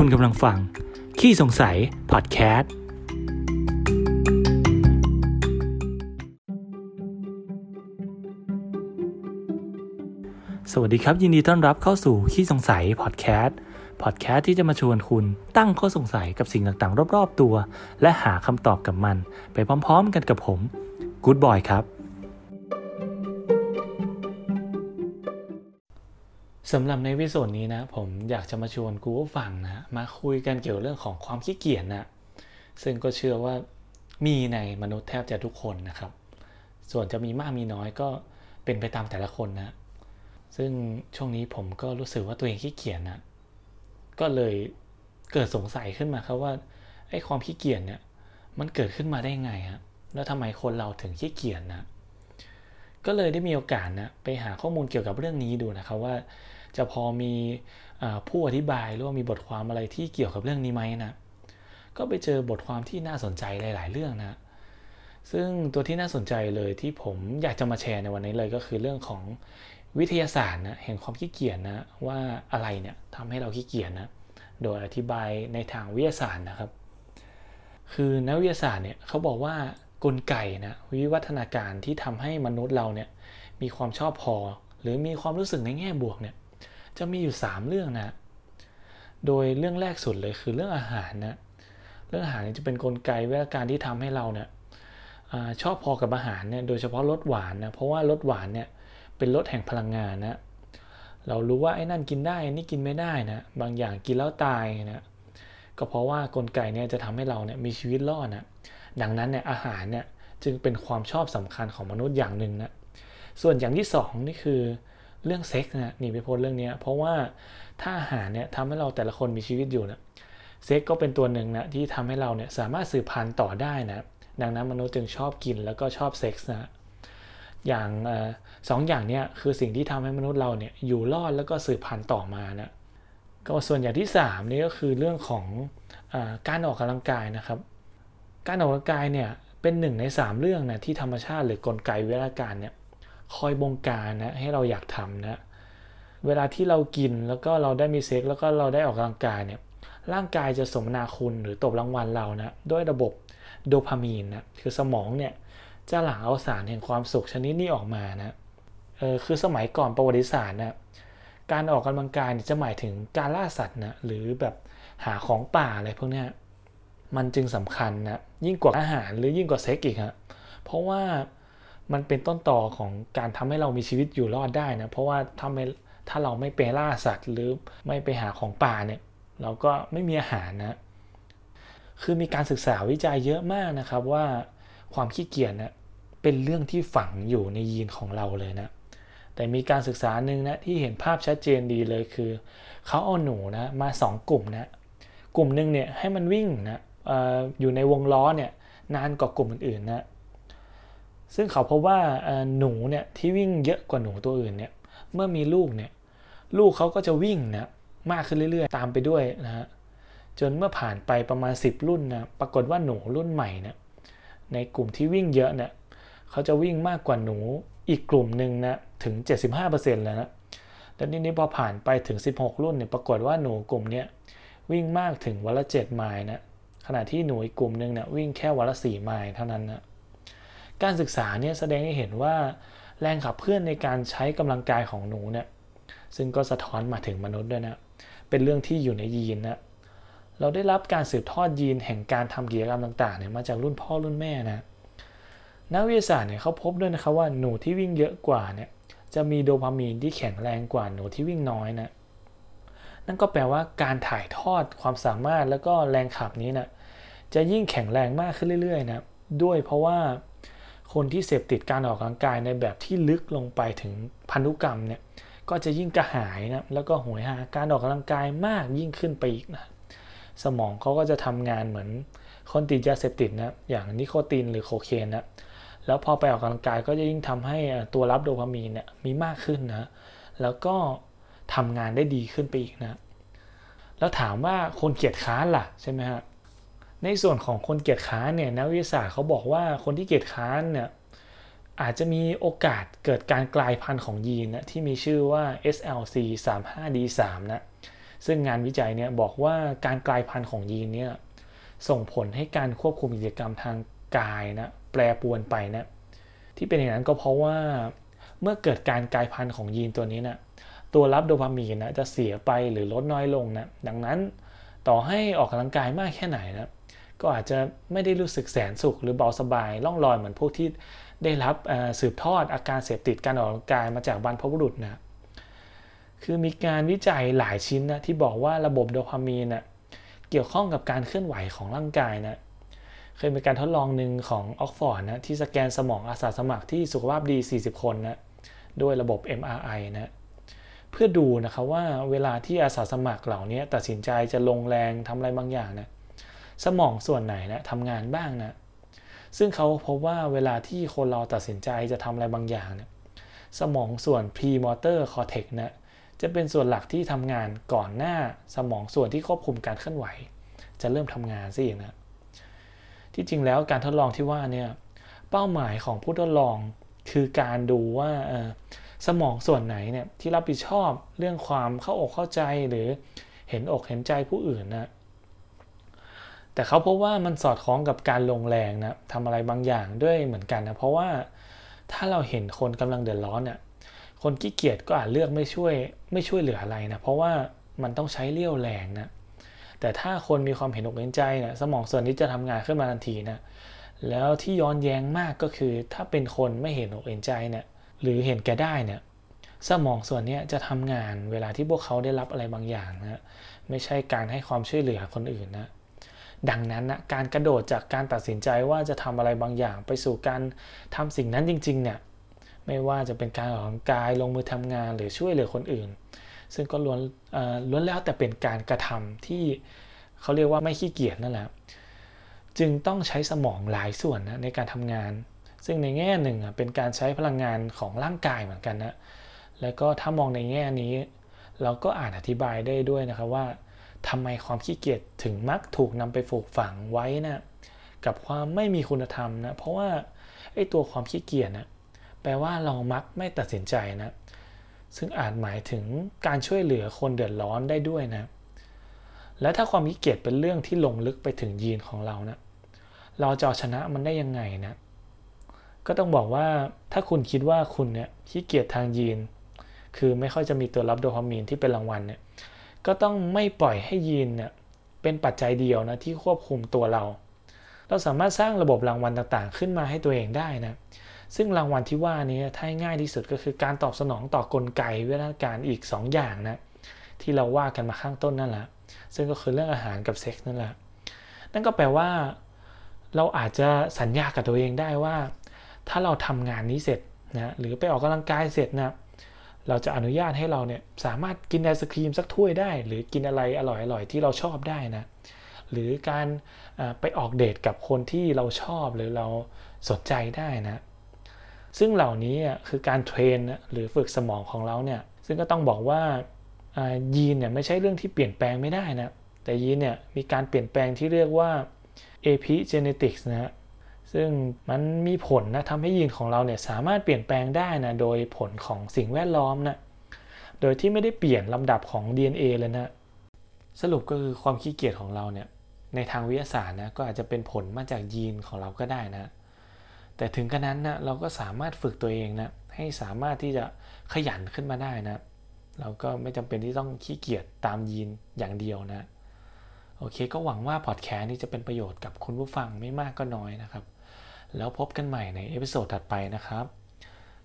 คุณกำลังฟัง ขี้สงสัย พอดแคสต์ สวัสดีครับ ยินดีต้อนรับเข้าสู่ขี้สงสัย พอดแคสต์ พอดแคสต์ที่จะมาชวนคุณตั้งข้อสงสัยกับสิ่งต่างๆ รอบ ๆ ตัว และหาคำตอบกับมัน ไปพร้อม ๆ กันกับผมกู๊ดบอยครับ สำหรับในวิดีโอนี้นะ ผมอยากจะมาชวนกูฟังนะ มาคุยกันเกี่ยวเรื่องของความขี้เกียจนะ ซึ่งก็เชื่อว่ามีในมนุษย์แทบจะทุกคนนะครับ ส่วนจะมีมากมีน้อยก็เป็นไปตามแต่ละคนนะ ซึ่งช่วงนี้ผมก็รู้สึกว่าตัวเองขี้เกียจนะ ก็เลยเกิดสงสัยขึ้นมาครับว่าไอ้ความขี้เกียจเนี่ยมันเกิดขึ้นมาได้ไงฮะ แล้วทำไมคนเราถึงขี้เกียจนะ ก็เลยได้มีโอกาสนะไปหาข้อมูลเกี่ยวกับเรื่องนี้ดูนะครับว่า จะพอมีผู้อธิบายหรือว่ามีบทความอะไรที่เกี่ยวกับเรื่องนี้ไหมนะ ก็ไปเจอบทความที่น่าสนใจหลาย ๆ เรื่องนะ ซึ่งตัวที่น่าสนใจเลยที่ผมอยากจะมาแชร์ในวันนี้เลยก็คือเรื่องของวิทยาศาสตร์นะแห่งความขี้เกียจนะว่าอะไรเนี่ยทำให้เราขี้เกียจนะโดยอธิบายในทางวิทยาศาสตร์นะครับ คือนักวิทยาศาสตร์เนี่ยเขาบอกว่ากลไกนะวิวัฒนาการที่ทำให้มนุษย์เราเนี่ยมีความชอบพอ หรือมีความรู้สึกในแง่บวกเนี่ย จะมีอยู่ 3 เรื่องนะ โดยเรื่องแรกสุดเลยคือเรื่องอาหารนะเรื่องอาหารจะเป็นนกลไกวิวัฒนาการที่ทำให้เราเนี่ยอชอบพอกับอาหารเนี่ยโดยเฉพาะรสหวานนะเพราะว่ารสหวานเนี่ยเป็นรสแห่งพลังงานนะเรารู้ว่าไอ้นั่นกินได้นี่กินไม่ได้นะบางอย่างกินแล้วตายนะก็เพราะว่ากลไกเนี่ยจะทำให้เราเนี่ยมีชีวิตรอดนะดังนั้นเนี่ยอาหารเนี่ยจึงเป็นความชอบสำคัญของมนุษย์อย่างหนึ่งนะส่วนอย่างที่2นี่คือ เรื่องเซ็กซ์นะหนีไปพ้นเรื่องนี้เพราะว่าถ้าอาหารเนี่ยทำให้เราแต่ละคนมีชีวิตอยู่นะเซ็กก็เป็นตัวหนึ่งนะที่ทำให้เราเนี่ยสามารถสืบพันธุ์ต่อได้นะดังนั้นมนุษย์จึงชอบกินแล้วก็ชอบเซ็กซ์นะอย่างสองอย่างเนี้คือสิ่งที่ทำให้มนุษย์เราเนี่ยอยู่รอดแล้วก็สืบพันธุ์ต่อมานะก็ส่วนอย่างที่3นี่ก็คือเรื่องของอการออกกำลังกายนะครับ การออกกำลังกายเนี่ยเป็นหนึ่งใน 3 เรื่องนะที่ธรรมชาติหรือกลไกวิทยาการเนี่ย คอยบงการนะให้เราอยากทำนะเวลาที่เรากินแล้วก็เราได้มีเซ็กแล้วก็เราได้ออกกำลังกายเนี่ยร่างกายจะสมนาคุณหรือตบรางวัลเรานะด้วยระบบโดพามีนนะคือสมองเนี่ยจะหลั่งเอาสารแห่งความสุขชนิดนี้ออกมานะเออคือสมัยก่อนประวัติศาสตร์นะการออกกำลังกายจะหมายถึงการล่าสัตว์นะหรือแบบหาของป่าอะไรพวกนี้มันจึงสำคัญนะยิ่งกว่าอาหารหรือยิ่งกว่าเซ็กอีกฮะเพราะว่า มันเป็นต้นต่อของการทำให้เรามีชีวิตอยู่รอดได้นะ เพราะว่าถ้าไม่ถ้าเราไม่ไปล่าสัตว์ หรือไม่ไปหาของป่าเนี่ย เราก็ไม่มีอาหารนะ คือมีการศึกษาวิจัยเยอะมากนะครับว่าความขี้เกียจนะเป็นเรื่องที่ฝังอยู่ในยีนของเราเลยนะ แต่มีการศึกษาหนึ่งนะที่เห็นภาพชัดเจนดีเลยคือเขาเอาหนูนะมา 2 กลุ่มนะ กลุ่มหนึ่งเนี่ยให้มันวิ่งนะออยู่ในวงล้อเนี่ยนานกว่ากลุ่มอื่นๆนะ ซึ่งเขาพบว่าหนูเนี่ยที่วิ่งเยอะกว่าหนูตัวอื่นเนี่ยเมื่อมีลูกเนี่ยลูกเขาก็จะวิ่งนะมากขึ้นเรื่อยๆ ตามไปด้วยนะฮะจนเมื่อผ่านไปประมาณ 10 รุ่นนะปรากฏว่าหนูรุ่นใหม่เนี่ยในกลุ่มที่วิ่งเยอะเนี่ยเขาจะวิ่งมากกว่าหนูอีกกลุ่มหนึ่งนะถึง 75%แล้วนะแล้วนี่นี่พอผ่านไปถึง 16 รุ่นเนี่ยปรากฏว่าหนูกลุ่มเนี้ยวิ่งมากถึงวันละ7ไมล์นะขณะที่หนูอีกกลุ่มหนึ่งเนี่ยวิ่งแค่วันละ4ไมล์เท่านั้นนะ การศึกษาเนี่ยแสดงให้เห็นว่าแรงขับเคลื่อนในการใช้กำลังกายของหนูเนี่ยซึ่งก็สะท้อนมาถึงมนุษย์ด้วยนะ เป็นเรื่องที่อยู่ในยีนนะเราได้รับการสืบทอดยีนแห่งการทำกิจกรรมต่างๆเนี่ยมาจากรุ่นพ่อรุ่นแม่นะนักวิทยาศาสตร์เนี่ยเขาพบด้วยนะครับว่าหนูที่วิ่งเยอะกว่าเนี่ยจะมีโดพามีนที่แข็งแรงกว่าหนูที่วิ่งน้อยนะนั่นก็แปลว่าการถ่ายทอดความสามารถแล้วก็แรงขับนี้นะจะยิ่งแข็งแรงมากขึ้นเรื่อยๆนะด้วยเพราะว่า คนที่เสพติดการออกกำลังกายในแบบที่ลึกลงไปถึงพันธุกรรมเนี่ยก็จะยิ่งกระหายนะแล้วก็หวยหาการออกกำลังกายมากยิ่งขึ้นไปอีกนะสมองเขาก็จะทำงานเหมือนคนติดยาเสพติดนะอย่างนิโคตินหรือโคเคนนะแล้วพอไปออกกำลังกายก็จะยิ่งทำให้ตัวรับโดพามีนเนี่ยมีมากขึ้นนะแล้วก็ทำงานได้ดีขึ้นไปอีกนะแล้วถามว่าคนเกียจค้านล่ะใช่ไหมฮะ ในส่วนของคนเกียจค้านเนี่ยนักวิทยาศาสตร์เขาบอกว่าคนที่เกียจค้านเนี่ยอาจจะมีโอกาสเกิดการกลายพันธุ์ของยีนนะที่มีชื่อว่า SLC 3 5 D 3นะซึ่งงานวิจัยเนี่ยบอกว่าการกลายพันธุ์ของยีนเนี่ยส่งผลให้การควบคุมกิจกรรมทางกายนะแปรปวนไปนะที่เป็นอย่างนั้นก็เพราะว่าเมื่อเกิดการกลายพันธุ์ของยีนตัวนี้นะตัวรับโดพามีนนะจะเสียไปหรือลดน้อยลงนะดังนั้นต่อให้ออกกำลังกายมากแค่ไหนนะ ก็อาจจะไม่ได้รู้สึกแสนสุขหรือเบาสบายล่องลอยเหมือนพวกที่ได้รับสืบทอดอาการเสพติดการออกกำลังกายมาจากบรรพบุรุษนะคือมีการวิจัยหลายชิ้นนะที่บอกว่าระบบโดพามีนนะเกี่ยวข้องกับการเคลื่อนไหวของร่างกายนะเคยมีการทดลองหนึ่งของออกฟอร์ดนะที่สแกนสมองอาสาสมัครที่สุขภาพดี 40 คนนะด้วยระบบ MRI นะเพื่อดูนะครับว่าเวลาที่อาสาสมัครเหล่านี้ตัดสินใจจะลงแรงทำอะไรบางอย่างนะ สมองส่วนไหนนะทำงานบ้างนะซึ่งเขาพบว่าเวลาที่คนเราตัดสินใจจะทำอะไรบางอย่างเนี่ยสมองส่วน premotor cortex นะจะเป็นส่วนหลักที่ทำงานก่อนหน้าสมองส่วนที่ควบคุมการเคลื่อนไหว จะเริ่มทำงานสินะที่จริงแล้วการทดลองที่ว่าเนี่ยเป้าหมายของผู้ทดลองคือการดูว่าสมองส่วนไหนเนี่ยที่รับผิดชอบเรื่องความเข้าอกเข้าใจหรือเห็นอกเห็นใจผู้อื่นนะ แต่เขาพบว่ามันสอดคล้องกับการลงแรงนะทำอะไรบางอย่างด้วยเหมือนกันนะเพราะว่าถ้าเราเห็นคนกำลังเดือดร้อนเนี่ยคนขี้เกียจก็อาจเลือกไม่ช่วยไม่ช่วยเหลืออะไรนะเพราะว่ามันต้องใช้เลี้ยวแรงนะแต่ถ้าคนมีความเห็นอกเห็นใจนะสมองส่วนนี้จะทำงานขึ้นมาทันทีนะแล้วที่ย้อนแย้งมากก็คือ ถ้าเป็นคนไม่เห็นอกเห็นใจเนี่ยหรือเห็นแก่ได้เนี่ยสมองส่วนนี้จะทำงานเวลาที่พวกเขาได้รับอะไรบางอย่างนะไม่ใช่การให้ความช่วยเหลือคนอื่นนะ ดังนั้นนะการกระโดดจากการตัดสินใจว่าจะทำอะไรบางอย่างไปสู่การทำสิ่งนั้นจริงๆเนี่ยไม่ว่าจะเป็นการออกกำลังกายลงมือทำงานหรือช่วยเหลือคนอื่น ซึ่งก็ล้วนล้วนแล้วแต่เป็นการกระทำที่เขาเรียกว่าไม่ขี้เกียจนั่นแหละจึงต้องใช้สมองหลายส่วนนะในการทำงาน ซึ่งในแง่หนึ่งเป็นการใช้พลังงานของร่างกายเหมือนกันนะแล้วก็ถ้ามองในแง่นี้ เราก็อ่านอธิบายได้ด้วยนะครับว่า ทำไมความขี้เกียจถึงมักถูกนำไปฝูกฝังไว้นะกับความไม่มีคุณธรรมนะเพราะว่าไอ้ตัวความขี้เกียจนะแปลว่าเรามักไม่ตัดสินใจนะซึ่งอาจหมายถึงการช่วยเหลือคนเดือดร้อนได้ด้วยนะ และถ้าความขี้เกียจเป็นเรื่องที่ลงลึกไปถึงยีนของเรานะเราจะชนะมันได้ยังไงนะ ก็ต้องบอกว่าถ้าคุณคิดว่าคุณเนี่ยขี้เกียจทางยีน คือไม่ค่อยจะมีตัวรับโดพามีนที่เป็นรางวัลเนี่ย ก็ต้องไม่ปล่อยให้ยีนเนี่ยเป็นปัจจัยเดียวนะที่ควบคุมตัวเรา เราสามารถสร้างระบบรางวัลต่างๆ ขึ้นมาให้ตัวเองได้นะ ซึ่งรางวัลที่ว่านี้ถ้าง่ายที่สุดก็คือการตอบสนองต่อกลไกวิวัฒนาการอีก 2 อย่างนะที่เราว่ากันมาข้างต้นนั่นแหละ ซึ่งก็คือเรื่องอาหารกับเซ็กส์นั่นแหละ นั่นก็แปลว่าเราอาจจะสัญญากับตัวเองได้ว่า ถ้าเราทำงานนี้เสร็จนะหรือไปออกกำลังกายเสร็จนะ เราจะอนุญาตให้เราเนี่ยสามารถกินไอศครีมสักถ้วยได้ หรือกินอะไรอร่อยๆที่เราชอบได้นะหรือการไปออกเดทกับคนที่เราชอบหรือเราสนใจได้นะ ซึ่งเหล่านี้คือการเทรนหรือฝึกสมองของเราเนี่ยซึ่งก็ต้องบอกว่ายีนเนี่ยไม่ใช่เรื่องที่เปลี่ยนแปลงไม่ได้นะแต่ยีนเนี่ยมีการเปลี่ยนแปลงที่เรียกว่า epigenetics นะฮะ ซึ่งมันมีผลนะทำให้ยีนของเราเนี่ยสามารถเปลี่ยนแปลงได้นะโดยผลของสิ่งแวดล้อมนะโดยที่ไม่ได้เปลี่ยนลำดับของ DNA เลยนะ สรุปก็คือความขี้เกียจของเราเนี่ยในทางวิทยาศาสตร์นะก็อาจจะเป็นผลมาจากยีนของเราก็ได้นะ แต่ถึงกระนั้นนะเราก็สามารถฝึกตัวเองนะให้สามารถที่จะขยันขึ้นมาได้นะ เราก็ไม่จำเป็นที่ต้องขี้เกียจตามยีนอย่างเดียวนะ โอเคก็หวังว่าพอดแคสต์นี้จะเป็นประโยชน์กับคุณผู้ฟังไม่มากก็น้อยนะครับ แล้วพบกันใหม่ใน episode ถัดไปนะครับ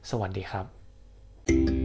สวัสดีครับ